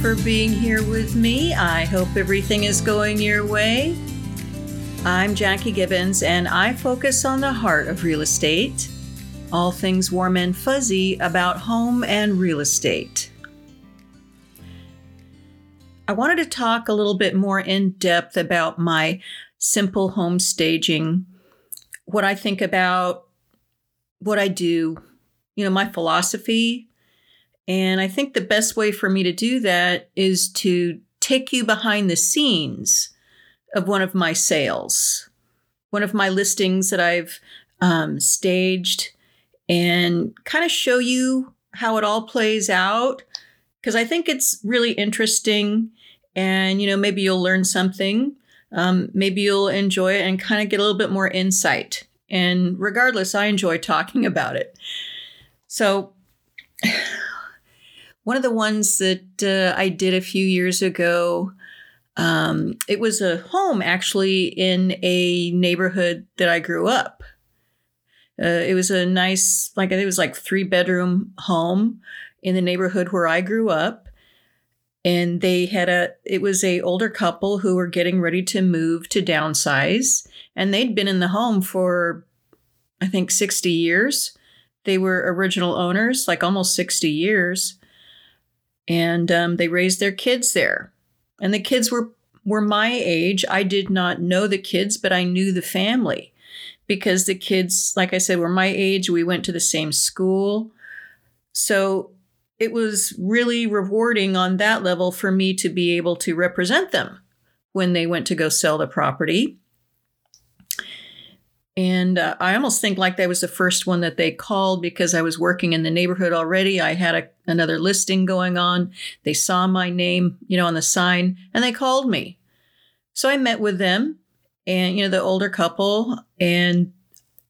for being here with me. I hope everything is going your way. I'm Jackie Gibbons, and I focus on the heart of real estate, all things warm and fuzzy about home and real estate. I wanted to talk a little bit more in depth about my simple home staging, what I think about, what I do, you know, my philosophy. And I think the best way for me to do that is to take you behind the scenes of one of my sales, one of my listings that I've um, staged, and kind of show you how it all plays out. Because I think it's really interesting, and you know, maybe you'll learn something. Um, maybe you'll enjoy it and kind of get a little bit more insight. And regardless, I enjoy talking about it. So, one of the ones that uh, I did a few years ago, um, it was a home actually in a neighborhood that I grew up. Uh, it was a nice, like it was like three bedroom home in the neighborhood where I grew up, and they had a. It was a older couple who were getting ready to move to downsize, and they'd been in the home for, I think, sixty years they were original owners, like almost 60 years. And um, they raised their kids there. And the kids were, were my age. I did not know the kids, but I knew the family because the kids, like I said, were my age. We went to the same school. So it was really rewarding on that level for me to be able to represent them when they went to go sell the property. And uh, I almost think like that was the first one that they called because I was working in the neighborhood already. I had a, another listing going on. They saw my name, you know, on the sign and they called me. So I met with them and, you know, the older couple and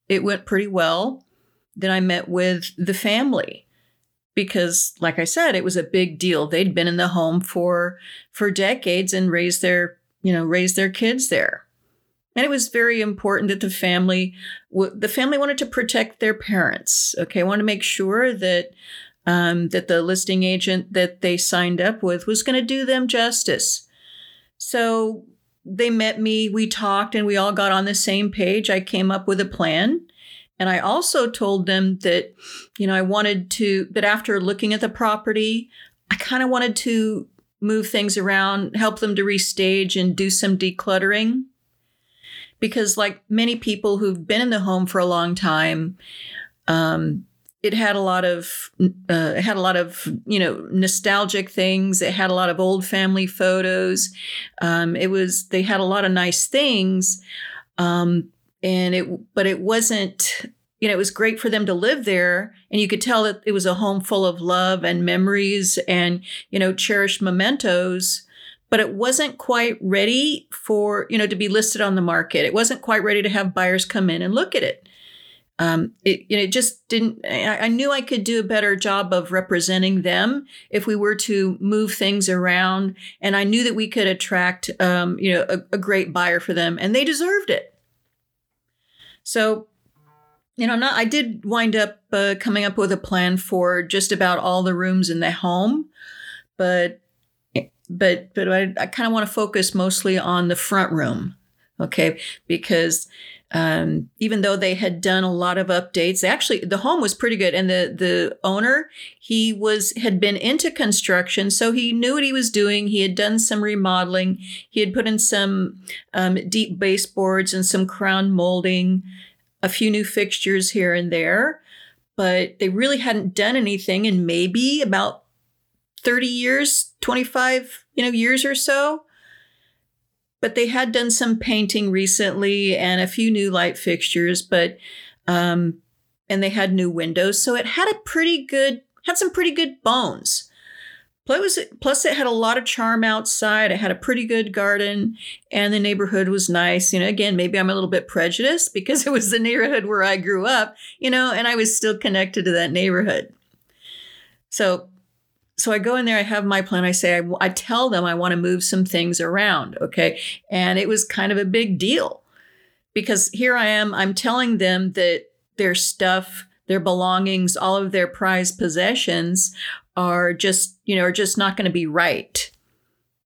it went pretty well. Then I met with the family because like I said, it was a big deal. They'd been in the home for for decades and raised their, you know, raised their kids there. And it was very important that the family, the family wanted to protect their parents. Okay, I want to make sure that um, that the listing agent that they signed up with was going to do them justice. So they met me, we talked, and we all got on the same page. I came up with a plan. And I also told them that, you know, I wanted to, that after looking at the property, I kind of wanted to move things around, help them to restage and do some decluttering because like many people who've been in the home for a long time um, it had a lot of uh, had a lot of you know nostalgic things. It had a lot of old family photos. Um, it was they had a lot of nice things. Um, and it but it wasn't you know it was great for them to live there. And you could tell that it was a home full of love and memories and you know cherished mementos but it wasn't quite ready for you know to be listed on the market. It wasn't quite ready to have buyers come in and look at it. Um, it you know it just didn't. I, I knew I could do a better job of representing them if we were to move things around, and I knew that we could attract um, you know a, a great buyer for them, and they deserved it. So you know, not, I did wind up uh, coming up with a plan for just about all the rooms in the home, but but but I, I kind of want to focus mostly on the front room, okay? Because um, even though they had done a lot of updates, actually the home was pretty good, and the the owner he was had been into construction, so he knew what he was doing. He had done some remodeling. He had put in some um, deep baseboards and some crown molding, a few new fixtures here and there, but they really hadn't done anything in maybe about 30 years, 25, you know, years or so. But they had done some painting recently and a few new light fixtures, but um and they had new windows, so it had a pretty good had some pretty good bones. Plus, plus it had a lot of charm outside. It had a pretty good garden, and the neighborhood was nice. You know, again, maybe I'm a little bit prejudiced because it was the neighborhood where I grew up. You know, and I was still connected to that neighborhood. So so I go in there, I have my plan. I say, I, I tell them I want to move some things around. Okay. And it was kind of a big deal because here I am, I'm telling them that their stuff, their belongings, all of their prized possessions are just, you know, are just not going to be right.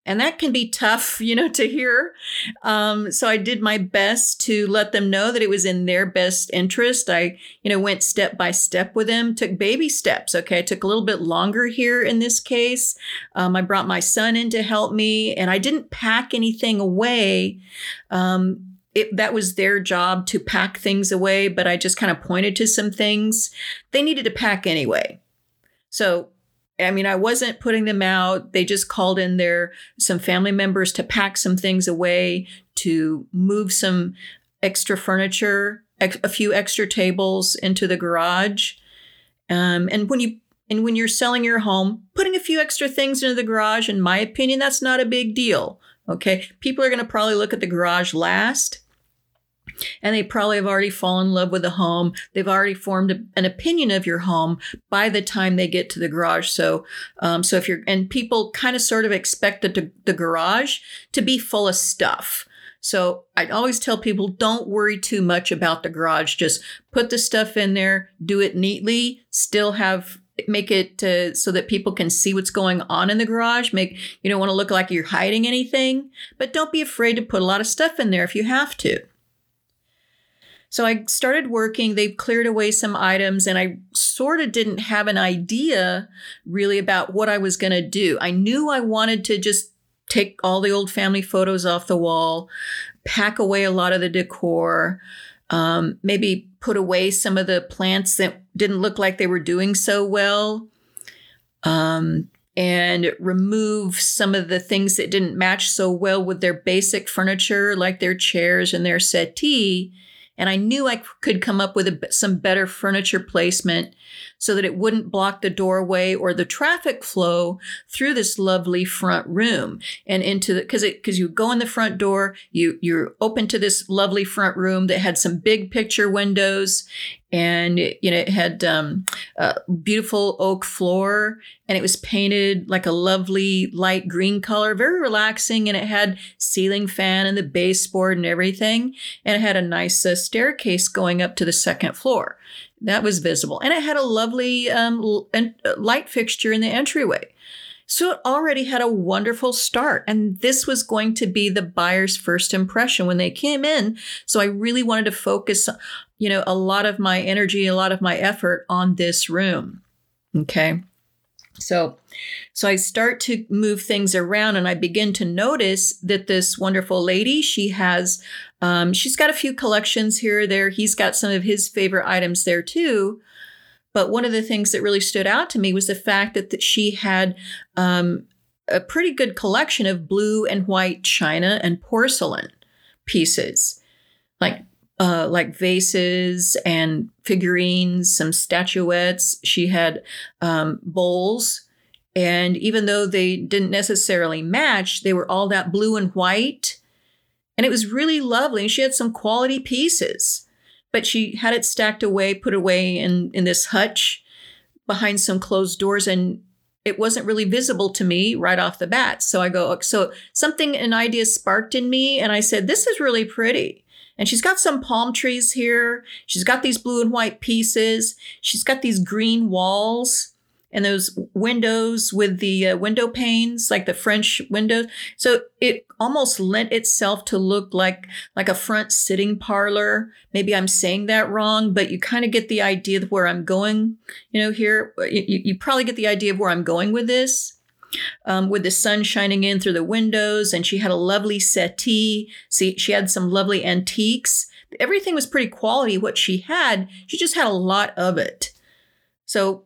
And that can be tough, you know, to hear. Um, so I did my best to let them know that it was in their best interest. I, you know, went step by step with them, took baby steps. Okay. It took a little bit longer here in this case. Um, I brought my son in to help me and I didn't pack anything away. Um, it, that was their job to pack things away, but I just kind of pointed to some things they needed to pack anyway. So I mean, I wasn't putting them out. They just called in their some family members to pack some things away, to move some extra furniture, a few extra tables into the garage. Um, and when you and when you're selling your home, putting a few extra things into the garage, in my opinion, that's not a big deal. Okay, people are going to probably look at the garage last and they probably have already fallen in love with the home. They've already formed a, an opinion of your home by the time they get to the garage. So, um, so if you're and people kind of sort of expect the, the garage to be full of stuff. So I always tell people don't worry too much about the garage. Just put the stuff in there, do it neatly, still have make it uh, so that people can see what's going on in the garage. Make you don't want to look like you're hiding anything, but don't be afraid to put a lot of stuff in there if you have to. So I started working, they cleared away some items, and I sort of didn't have an idea really about what I was going to do. I knew I wanted to just take all the old family photos off the wall, pack away a lot of the decor, um, maybe put away some of the plants that didn't look like they were doing so well. Um, and remove some of the things that didn't match so well with their basic furniture, like their chairs and their settee, and I knew I could come up with a, some better furniture placement so that it wouldn't block the doorway or the traffic flow through this lovely front room and into the because it because you go in the front door you you're open to this lovely front room that had some big picture windows and you know it had um, a beautiful oak floor and it was painted like a lovely light green color very relaxing and it had ceiling fan and the baseboard and everything. And it had a nice uh, staircase going up to the second floor that was visible. And it had a lovely um, uh, light fixture in the entryway. So it already had a wonderful start. And this was going to be the buyer's first impression when they came in. So I really wanted to focus, you know, a lot of my energy, a lot of my effort on this room. Okay. So, so I start to move things around and I begin to notice that this wonderful lady, she has, um, she's got a few collections here or there. He's got some of his favorite items there too. But one of the things that really stood out to me was the fact that, that she had um, a pretty good collection of blue and white china and porcelain pieces, like uh, like vases and figurines, some statuettes. She had um, bowls. And even though they didn't necessarily match, they were all that blue and white. And it was really lovely. And she had some quality pieces, but she had it stacked away, put away in, in this hutch behind some closed doors. And it wasn't really visible to me right off the bat. So I go, so something, an idea sparked in me. And I said, this is really pretty. And she's got some palm trees here. She's got these blue and white pieces. She's got these green walls and those windows with the uh, window panes, like the French windows. So it almost lent itself to look like like a front sitting parlor. Maybe I'm saying that wrong, but you kind of get the idea of where I'm going. You know, here you, you probably get the idea of where I'm going with this um, with the sun shining in through the windows, and she had a lovely settee. See, she had some lovely antiques. Everything was pretty quality. What she had, she just had a lot of it. So,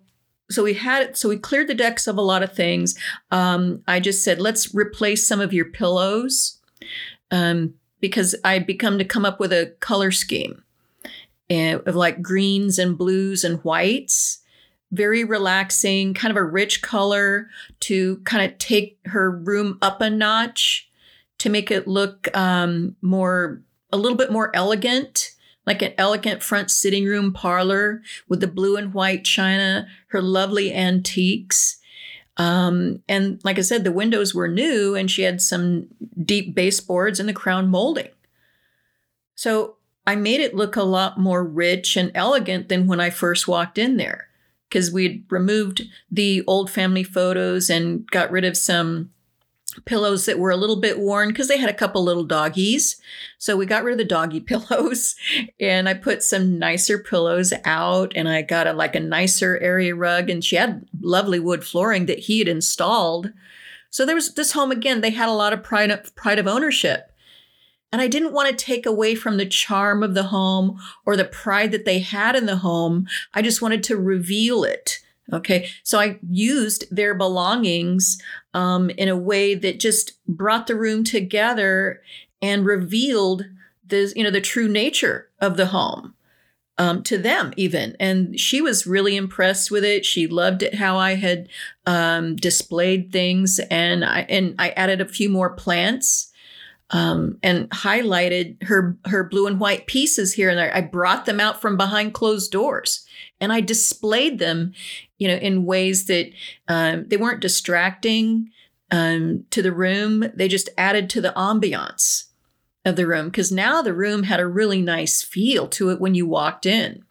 so we had so we cleared the decks of a lot of things. Um, I just said, let's replace some of your pillows, um, because I become to come up with a color scheme eh, of like greens and blues and whites very relaxing, kind of a rich color to kind of take her room up a notch to make it look um, more, a little bit more elegant, like an elegant front sitting room parlor with the blue and white china, her lovely antiques. Um, and like I said, the windows were new and she had some deep baseboards and the crown molding. So I made it look a lot more rich and elegant than when I first walked in there because we'd removed the old family photos and got rid of some pillows that were a little bit worn because they had a couple little doggies. So we got rid of the doggy pillows and I put some nicer pillows out and I got a like a nicer area rug and she had lovely wood flooring that he had installed. So there was this home again, they had a lot of pride of, pride of ownership. And I didn't want to take away from the charm of the home or the pride that they had in the home. I just wanted to reveal it. Okay. So I used their belongings um, in a way that just brought the room together and revealed the, you know, the true nature of the home. Um, to them even and she was really impressed with it she loved it how i had um, displayed things and i and i added a few more plants um, and highlighted her her blue and white pieces here and there. I brought them out from behind closed doors and I displayed them, you know, in ways that um, they weren't distracting um, to the room. They just added to the ambiance of the room because now the room had a really nice feel to it when you walked in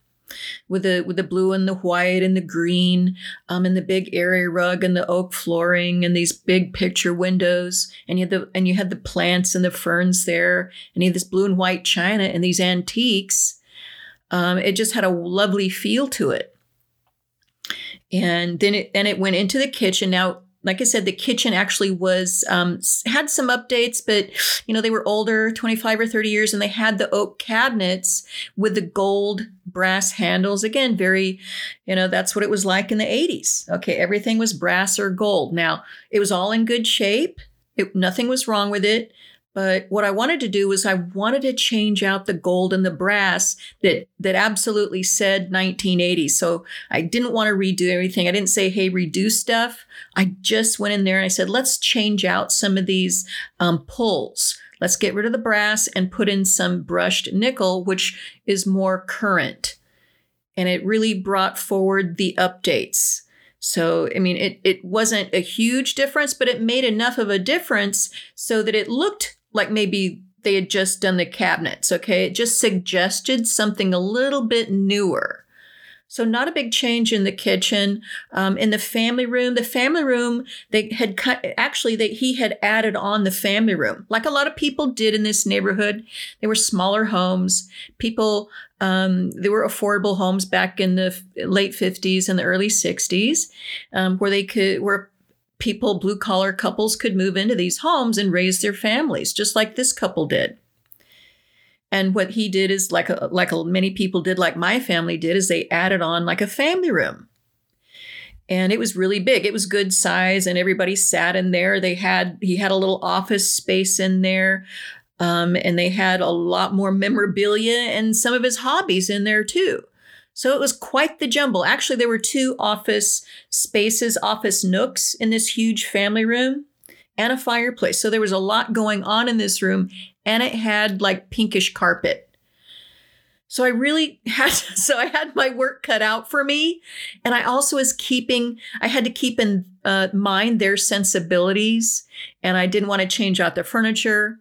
with the with the blue and the white and the green um, and the big area rug and the oak flooring and these big picture windows. And you had the and you had the plants and the ferns there. And you had this blue and white china and these antiques. Um, it just had a lovely feel to it. And then it then it went into the kitchen. Now like I said, the kitchen actually was um, had some updates, but you know they were older, twenty five or thirty years, and they had the oak cabinets with the gold brass handles. Again, very, you know, that's what it was like in the eighties. Okay, everything was brass or gold. Now it was all in good shape. It, nothing was wrong with it. But what I wanted to do was I wanted to change out the gold and the brass that that absolutely said 1980. So I didn't want to redo everything. I didn't say, "Hey, redo stuff." I just went in there and I said, "Let's change out some of these um, pulls. Let's get rid of the brass and put in some brushed nickel, which is more current." And it really brought forward the updates. So, I mean, it, it wasn't a huge difference, but it made enough of a difference so that it looked like maybe they had just done the cabinets, okay? It just suggested something a little bit newer. So not a big change in the kitchen. Um, in the family room, the family room they had cut. Actually, they, he had added on the family room, like a lot of people did in this neighborhood. They were smaller homes. People, um, they were affordable homes back in the late fifties and the early sixties, um, where they could where people, blue collar couples could move into these homes and raise their families, just like this couple did. And what he did is like a, like a, many people did, like my family did, is they added on like a family room. And it was really big. It was good size, and everybody sat in there. They had he had a little office space in there, um, and they had a lot more memorabilia and some of his hobbies in there too. So it was quite the jumble. Actually, there were two office spaces, office nooks in this huge family room and a fireplace. So there was a lot going on in this room and it had like pinkish carpet. So I really had so I had my work cut out for me and I also was keeping I had to keep in uh, mind their sensibilities and I didn't want to change out the furniture.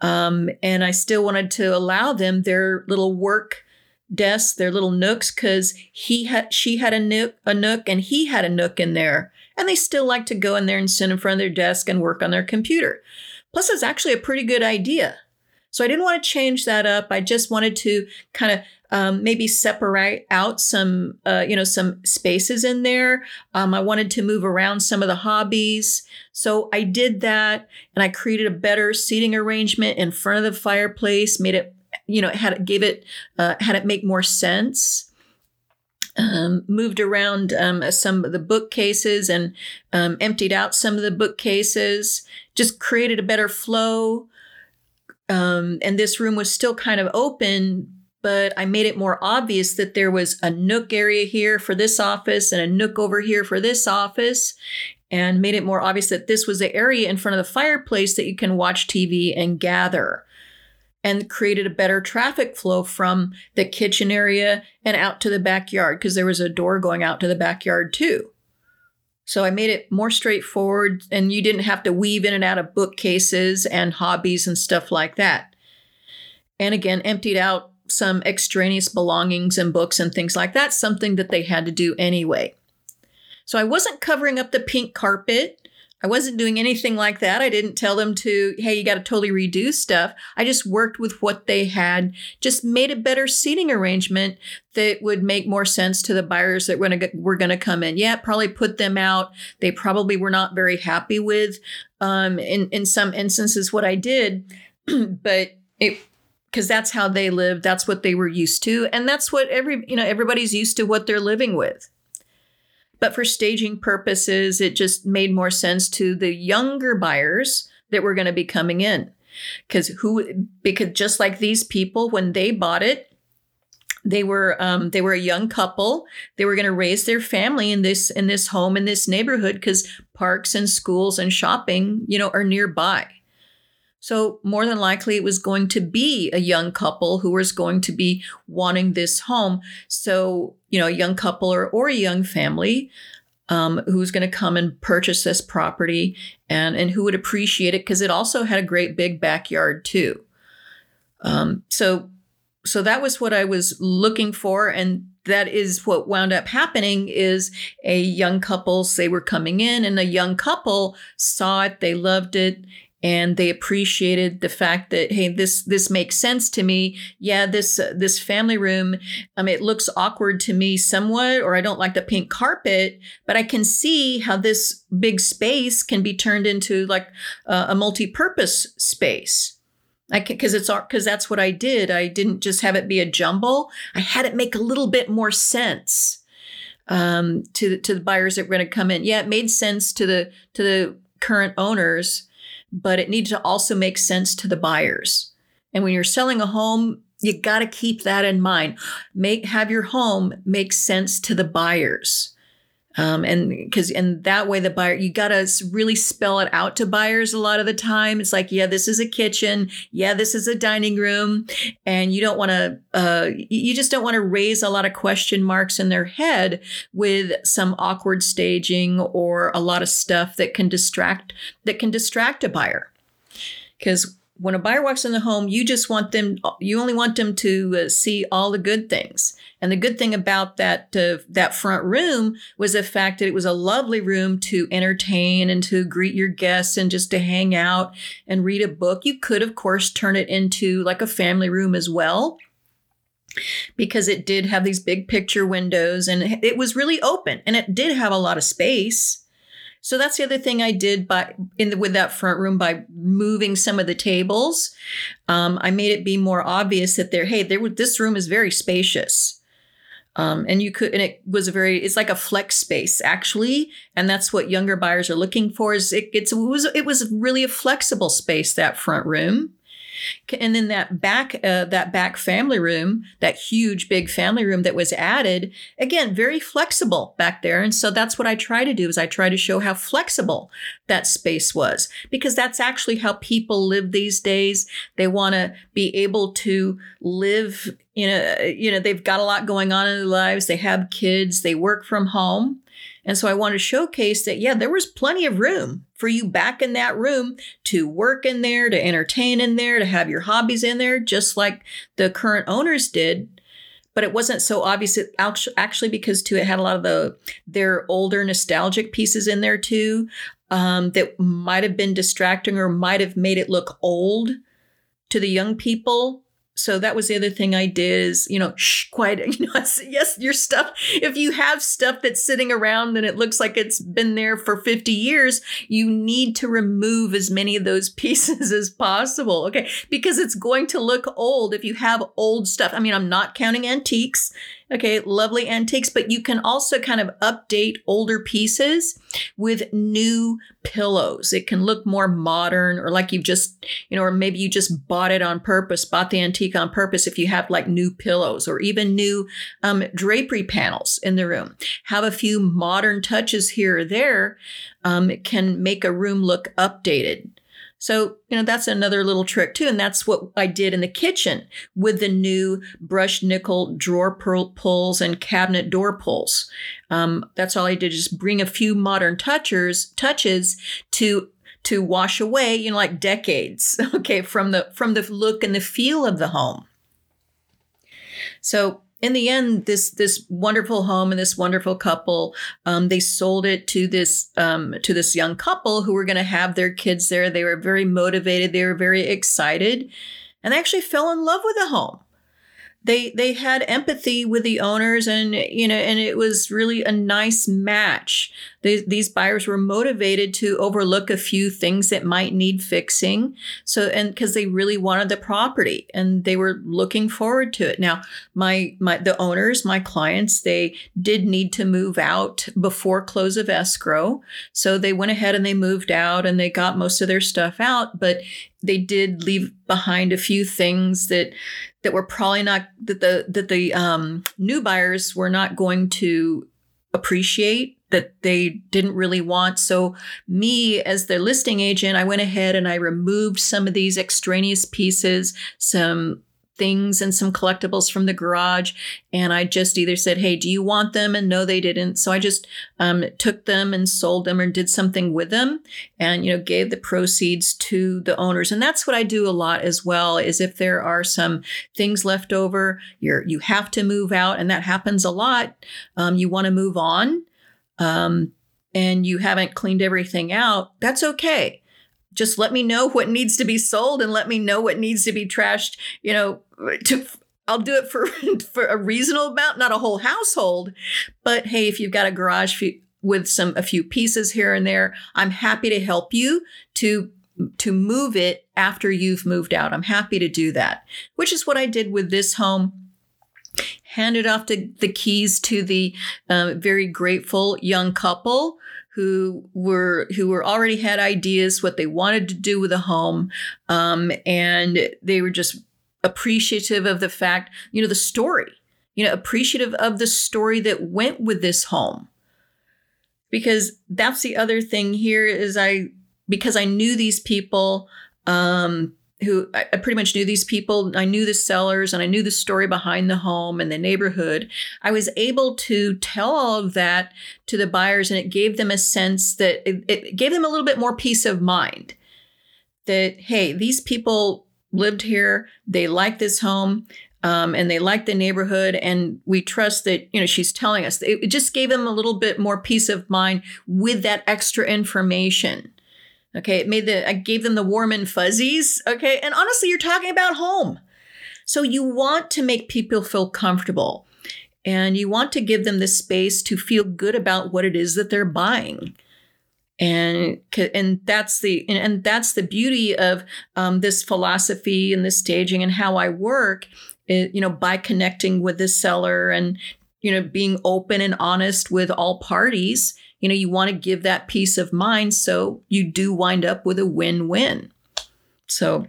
Um, and I still wanted to allow them their little work desks, their little nooks, because he had she had a nook, a nook, and he had a nook in there, and they still like to go in there and sit in front of their desk and work on their computer. Plus, it's actually a pretty good idea. So I didn't want to change that up. I just wanted to kind of um, maybe separate out some, uh, you know, some spaces in there. Um, I wanted to move around some of the hobbies. So I did that and I created a better seating arrangement in front of the fireplace, made it you know, had it gave it uh, had it make more sense. Um, moved around um, some of the bookcases and um, emptied out some of the bookcases. Just created a better flow. Um, and this room was still kind of open, but I made it more obvious that there was a nook area here for this office and a nook over here for this office, and made it more obvious that this was the area in front of the fireplace that you can watch TV and gather and created a better traffic flow from the kitchen area and out to the backyard because there was a door going out to the backyard too. So I made it more straightforward and you didn't have to weave in and out of bookcases and hobbies and stuff like that. And again, emptied out some extraneous belongings and books and things like that, something that they had to do anyway. So I wasn't covering up the pink carpet. I wasn't doing anything like that. I didn't tell them to, hey, you got to totally redo stuff. I just worked with what they had, just made a better seating arrangement that would make more sense to the buyers that were going to come in. Yeah, probably put them out. They probably were not very happy with, um, in in some instances, what I did, but it because that's how they lived. That's what they were used to, and that's what every you know everybody's used to what they're living with. But for staging purposes, it just made more sense to the younger buyers that were going to be coming in. Because who, because just like these people, when they bought it, they were um, they were a young couple. They were going to raise their family in this in this home in this neighborhood because parks and schools and shopping, you know, are nearby. So, more than likely, it was going to be a young couple who was going to be wanting this home. So, you know, a young couple or, or a young family um, who's going to come and purchase this property and, and who would appreciate it because it also had a great big backyard, too. Um, so, so that was what I was looking for. And that is what wound up happening is a young couple they were coming in and a young couple saw it they loved it and they appreciated the fact that hey this this makes sense to me yeah this uh, this family room um it looks awkward to me somewhat or i don't like the pink carpet but i can see how this big space can be turned into like uh, a multi-purpose space I because it's because that's what I did. I didn't just have it be a jumble. I had it make a little bit more sense um, to to the buyers that were going to come in. Yeah, it made sense to the to the current owners, but it needs to also make sense to the buyers. And when you're selling a home, you got to keep that in mind. Make have your home make sense to the buyers. Um, and because and that way the buyer you got to really spell it out to buyers a lot of the time. It's like yeah this is a kitchen. Yeah this is a dining room. And you don't want to uh, you just don't want to raise a lot of question marks in their head with some awkward staging or a lot of stuff that can distract that can distract a buyer. Because when a buyer walks in the home, you just want them, you only want them to uh, see all the good things. And the good thing about that uh, that front room was the fact that it was a lovely room to entertain and to greet your guests and just to hang out and read a book. You could, of course, turn it into like a family room as well because it did have these big picture windows and it was really open and it did have a lot of space. So that's the other thing I did by in the, with that front room by moving some of the tables. Um, I made it be more obvious that there, hey, there this room is very spacious. Um, and you could, and it was a very, it's like a flex space actually, and that's what younger buyers are looking for. Is it, it's it was it was really a flexible space that front room. And then that back, uh, that back family room, that huge big family room that was added, again, very flexible back there. And so that's what I try to do is I try to show how flexible that space was because that's actually how people live these days. They want to be able to live you know, you know, they've got a lot going on in their lives. They have kids, they work from home. And so I want to showcase that, yeah, there was plenty of room for you back in that room to work in there, to entertain in there, to have your hobbies in there, just like the current owners did. But it wasn't so obvious. It actually, because too, it had a lot of the their older nostalgic pieces in there too, um, that might have been distracting or might have made it look old to the young people so that was the other thing I did is, you know, shh, quiet. You know, yes, your stuff. If you have stuff that's sitting around and it looks like it's been there for 50 years, you need to remove as many of those pieces as possible. Okay. Because it's going to look old if you have old stuff. I mean, I'm not counting antiques Okay, lovely antiques, but you can also kind of update older pieces with new pillows. It can look more modern or like you've just, you know, or maybe you just bought it on purpose, bought the antique on purpose if you have like new pillows or even new um, drapery panels in the room. Have a few modern touches here or there. Um, it can make a room look updated. So, you know, that's another little trick too. And that's what I did in the kitchen with the new brushed nickel drawer pulls and cabinet door pulls. Um, that's all I did, just bring a few modern touchers, touches to to wash away, you know, like decades, okay, from the from the look and the feel of the home. So in the end, this this wonderful home and this wonderful couple, um, they sold it to this um, to this young couple who were going to have their kids there. They were very motivated. They were very excited, and they actually fell in love with the home they they had empathy with the owners and you know and it was really a nice match these buyers were motivated to overlook a few things that might need fixing. So and because they really wanted the property and they were looking forward to it. Now my my the owners my clients they did need to move out before close of escrow. So they went ahead and they moved out and they got most of their stuff out but they did leave behind a few things that that were probably not that the that the um, new buyers were not going to appreciate that they didn't really want. So me as the listing agent, I went ahead and I removed some of these extraneous pieces, some things and some collectibles from the garage. And I just either said, Hey, do you want them? And no, they didn't. So I just um, took them and sold them or did something with them and, you know, gave the proceeds to the owners. And that's what I do a lot as well is if there are some things left over, you're, you have to move out. And that happens a lot. Um, you want to move on. Um, and you haven't cleaned everything out, that's okay just let me know what needs to be sold and let me know what needs to be trashed you know to I'll do it for for a reasonable amount, not a whole household. But hey, if you've got a garage with some a few pieces here and there, I'm happy to help you to to move it after you've moved out. I'm happy to do that, which is what I did with this home. Handed off the, the keys to the uh, very grateful young couple who were who were already had ideas what they wanted to do with a home, um, and they were just appreciative of the fact, you know, the story, you know, appreciative of the story that went with this home. Because that's the other thing here is I, because I knew these people, um, who I, I pretty much knew these people. I knew the sellers and I knew the story behind the home and the neighborhood. I was able to tell all of that to the buyers, and it gave them a sense that it, it gave them a little bit more peace of mind that, hey, these people lived here. They like this home. Um, and they like the neighborhood and we trust that you know she's telling us it just gave them a little bit more peace of mind with that extra information okay it made the i gave them the warm and fuzzies okay and honestly you're talking about home so you want to make people feel comfortable and you want to give them the space to feel good about what it is that they're buying and and that's the and that's the beauty of um, this philosophy and this staging and how I work. It, you know, by connecting with the seller and you know being open and honest with all parties. You know, you want to give that peace of mind, so you do wind up with a win-win. So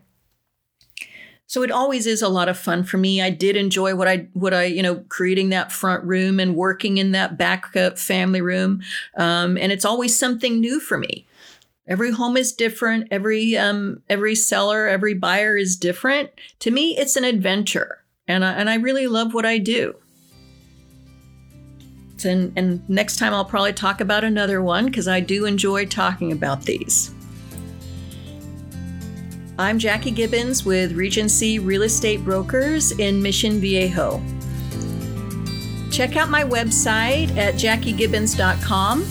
so it always is a lot of fun for me. I did enjoy what I what I you know creating that front room and working in that back family room, um, and it's always something new for me. Every home is different. Every um, every seller, every buyer is different. To me, it's an adventure, and I, and I really love what I do. And, and next time I'll probably talk about another one because I do enjoy talking about these. I'm Jackie Gibbons with Regency Real Estate Brokers in Mission Viejo. Check out my website at jackiegibbons.com.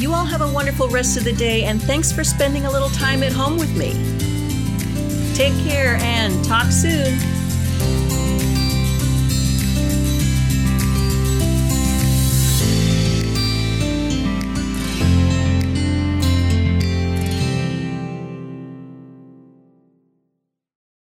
You all have a wonderful rest of the day, and thanks for spending a little time at home with me. Take care and talk soon.